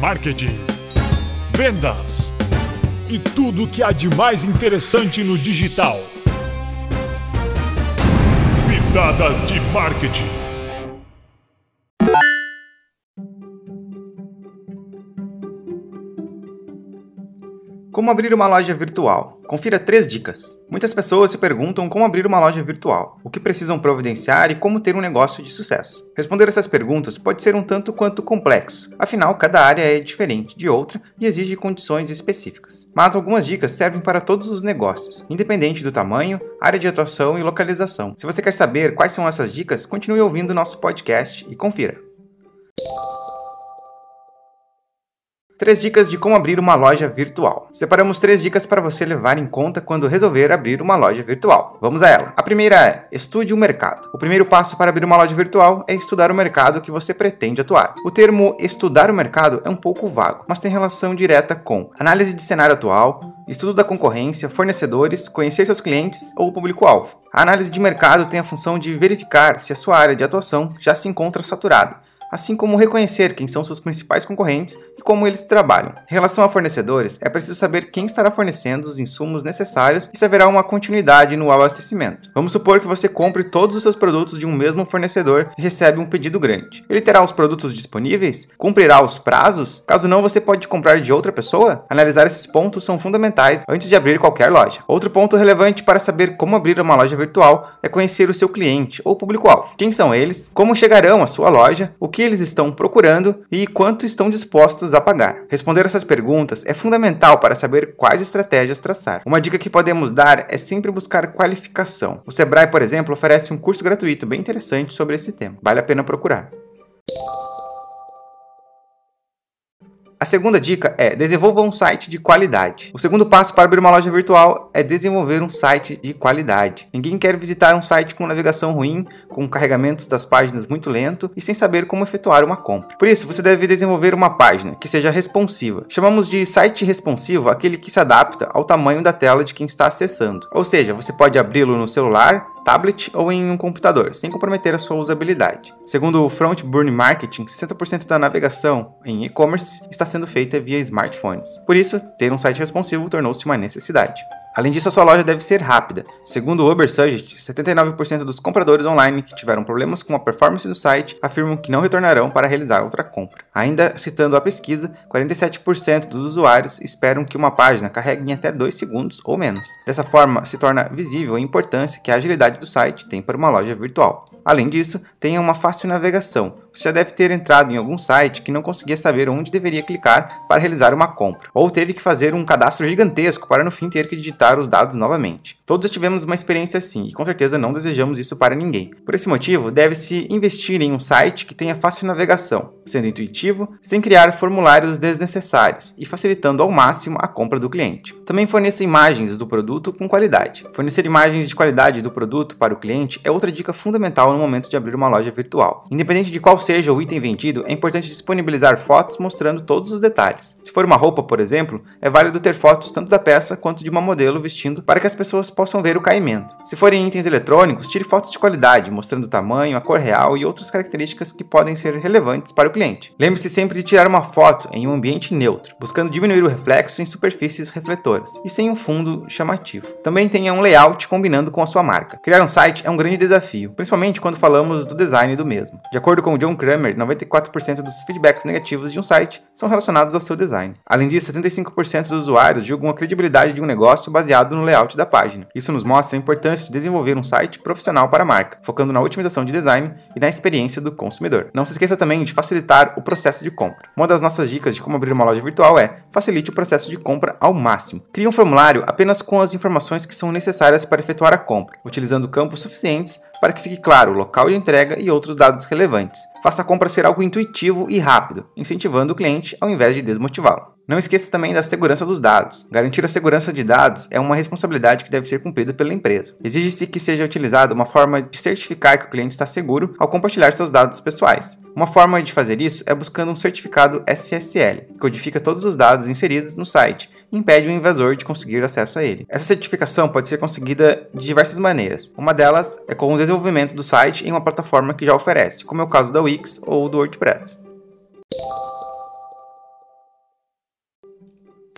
marketing, vendas e tudo o que há de mais interessante no digital. Pitadas de marketing. Como abrir uma loja virtual? Confira três dicas. Muitas pessoas se perguntam como abrir uma loja virtual, o que precisam providenciar e como ter um negócio de sucesso. Responder essas perguntas pode ser um tanto quanto complexo, afinal, cada área é diferente de outra e exige condições específicas. Mas algumas dicas servem para todos os negócios, independente do tamanho, área de atuação e localização. Se você quer saber quais são essas dicas, continue ouvindo nosso podcast e confira. Três dicas de como abrir uma loja virtual. Separamos três dicas para você levar em conta quando resolver abrir uma loja virtual. Vamos a ela. A primeira é: estude o mercado. O primeiro passo para abrir uma loja virtual é estudar o mercado que você pretende atuar. O termo estudar o mercado é um pouco vago, mas tem relação direta com análise de cenário atual, estudo da concorrência, fornecedores, conhecer seus clientes ou público-alvo. A análise de mercado tem a função de verificar se a sua área de atuação já se encontra saturada assim como reconhecer quem são seus principais concorrentes e como eles trabalham. Em relação a fornecedores, é preciso saber quem estará fornecendo os insumos necessários e se haverá uma continuidade no abastecimento. Vamos supor que você compre todos os seus produtos de um mesmo fornecedor e recebe um pedido grande. Ele terá os produtos disponíveis? Cumprirá os prazos? Caso não, você pode comprar de outra pessoa? Analisar esses pontos são fundamentais antes de abrir qualquer loja. Outro ponto relevante para saber como abrir uma loja virtual é conhecer o seu cliente ou público-alvo. Quem são eles? Como chegarão à sua loja? O que que eles estão procurando e quanto estão dispostos a pagar. Responder essas perguntas é fundamental para saber quais estratégias traçar. Uma dica que podemos dar é sempre buscar qualificação. O Sebrae, por exemplo, oferece um curso gratuito bem interessante sobre esse tema. Vale a pena procurar. A segunda dica é desenvolva um site de qualidade. O segundo passo para abrir uma loja virtual é desenvolver um site de qualidade. Ninguém quer visitar um site com navegação ruim, com carregamentos das páginas muito lento e sem saber como efetuar uma compra. Por isso, você deve desenvolver uma página que seja responsiva. Chamamos de site responsivo aquele que se adapta ao tamanho da tela de quem está acessando. Ou seja, você pode abri-lo no celular, tablet ou em um computador, sem comprometer a sua usabilidade. Segundo o Front Burn Marketing, 60% da navegação em e-commerce está sendo feita via smartphones. Por isso, ter um site responsivo tornou-se uma necessidade. Além disso, a sua loja deve ser rápida. Segundo o Uber Suggest, 79% dos compradores online que tiveram problemas com a performance do site afirmam que não retornarão para realizar outra compra. Ainda citando a pesquisa, 47% dos usuários esperam que uma página carregue em até 2 segundos ou menos. Dessa forma, se torna visível a importância que a agilidade do site tem para uma loja virtual. Além disso, tenha uma fácil navegação. Você já deve ter entrado em algum site que não conseguia saber onde deveria clicar para realizar uma compra, ou teve que fazer um cadastro gigantesco para no fim ter que digitar os dados novamente. Todos tivemos uma experiência assim e com certeza não desejamos isso para ninguém. Por esse motivo, deve-se investir em um site que tenha fácil navegação, sendo intuitivo, sem criar formulários desnecessários e facilitando ao máximo a compra do cliente. Também forneça imagens do produto com qualidade. Fornecer imagens de qualidade do produto para o cliente é outra dica fundamental no momento de abrir uma loja virtual. Independente de qual seja o item vendido, é importante disponibilizar fotos mostrando todos os detalhes. Se for uma roupa, por exemplo, é válido ter fotos tanto da peça quanto de uma modelo vestindo para que as pessoas possam ver o caimento. Se forem itens eletrônicos, tire fotos de qualidade, mostrando o tamanho, a cor real e outras características que podem ser relevantes para o cliente. Lembre-se sempre de tirar uma foto em um ambiente neutro, buscando diminuir o reflexo em superfícies refletoras e sem um fundo chamativo. Também tenha um layout combinando com a sua marca. Criar um site é um grande desafio, principalmente quando falamos do design do mesmo. De acordo com John Kramer, 94% dos feedbacks negativos de um site são relacionados ao seu design. Além disso, 75% dos usuários julgam a credibilidade de um negócio baseado no layout da página. Isso nos mostra a importância de desenvolver um site profissional para a marca, focando na otimização de design e na experiência do consumidor. Não se esqueça também de facilitar o processo de compra. Uma das nossas dicas de como abrir uma loja virtual é facilite o processo de compra ao máximo. Crie um formulário apenas com as informações que são necessárias para efetuar a compra, utilizando campos suficientes para que fique claro o local de entrega e outros dados relevantes. Faça a compra ser algo intuitivo e rápido, incentivando o cliente ao invés de desmotivá-lo. Não esqueça também da segurança dos dados. Garantir a segurança de dados é uma responsabilidade que deve ser cumprida pela empresa. Exige-se que seja utilizada uma forma de certificar que o cliente está seguro ao compartilhar seus dados pessoais. Uma forma de fazer isso é buscando um certificado SSL, que codifica todos os dados inseridos no site e impede o invasor de conseguir acesso a ele. Essa certificação pode ser conseguida de diversas maneiras. Uma delas é com o desenvolvimento do site em uma plataforma que já oferece, como é o caso da Wix ou do WordPress.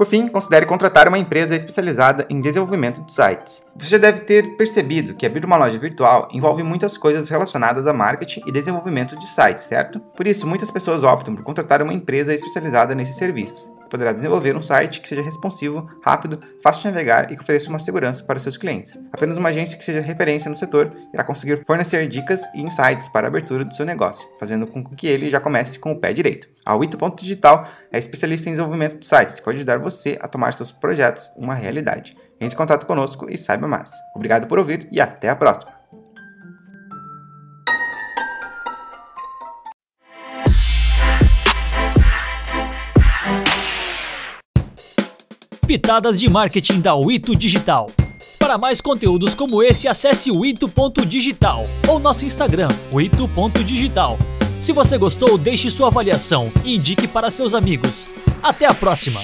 Por fim, considere contratar uma empresa especializada em desenvolvimento de sites. Você já deve ter percebido que abrir uma loja virtual envolve muitas coisas relacionadas a marketing e desenvolvimento de sites, certo? Por isso, muitas pessoas optam por contratar uma empresa especializada nesses serviços poderá desenvolver um site que seja responsivo, rápido, fácil de navegar e que ofereça uma segurança para seus clientes. Apenas uma agência que seja referência no setor irá conseguir fornecer dicas e insights para a abertura do seu negócio, fazendo com que ele já comece com o pé direito. A Wito.digital é especialista em desenvolvimento de sites e pode ajudar você a tomar seus projetos uma realidade. Entre em contato conosco e saiba mais. Obrigado por ouvir e até a próxima! Pitadas de Marketing da Wito Digital. Para mais conteúdos como esse, acesse o ito.digital ou nosso Instagram, ito.digital. Se você gostou, deixe sua avaliação e indique para seus amigos. Até a próxima!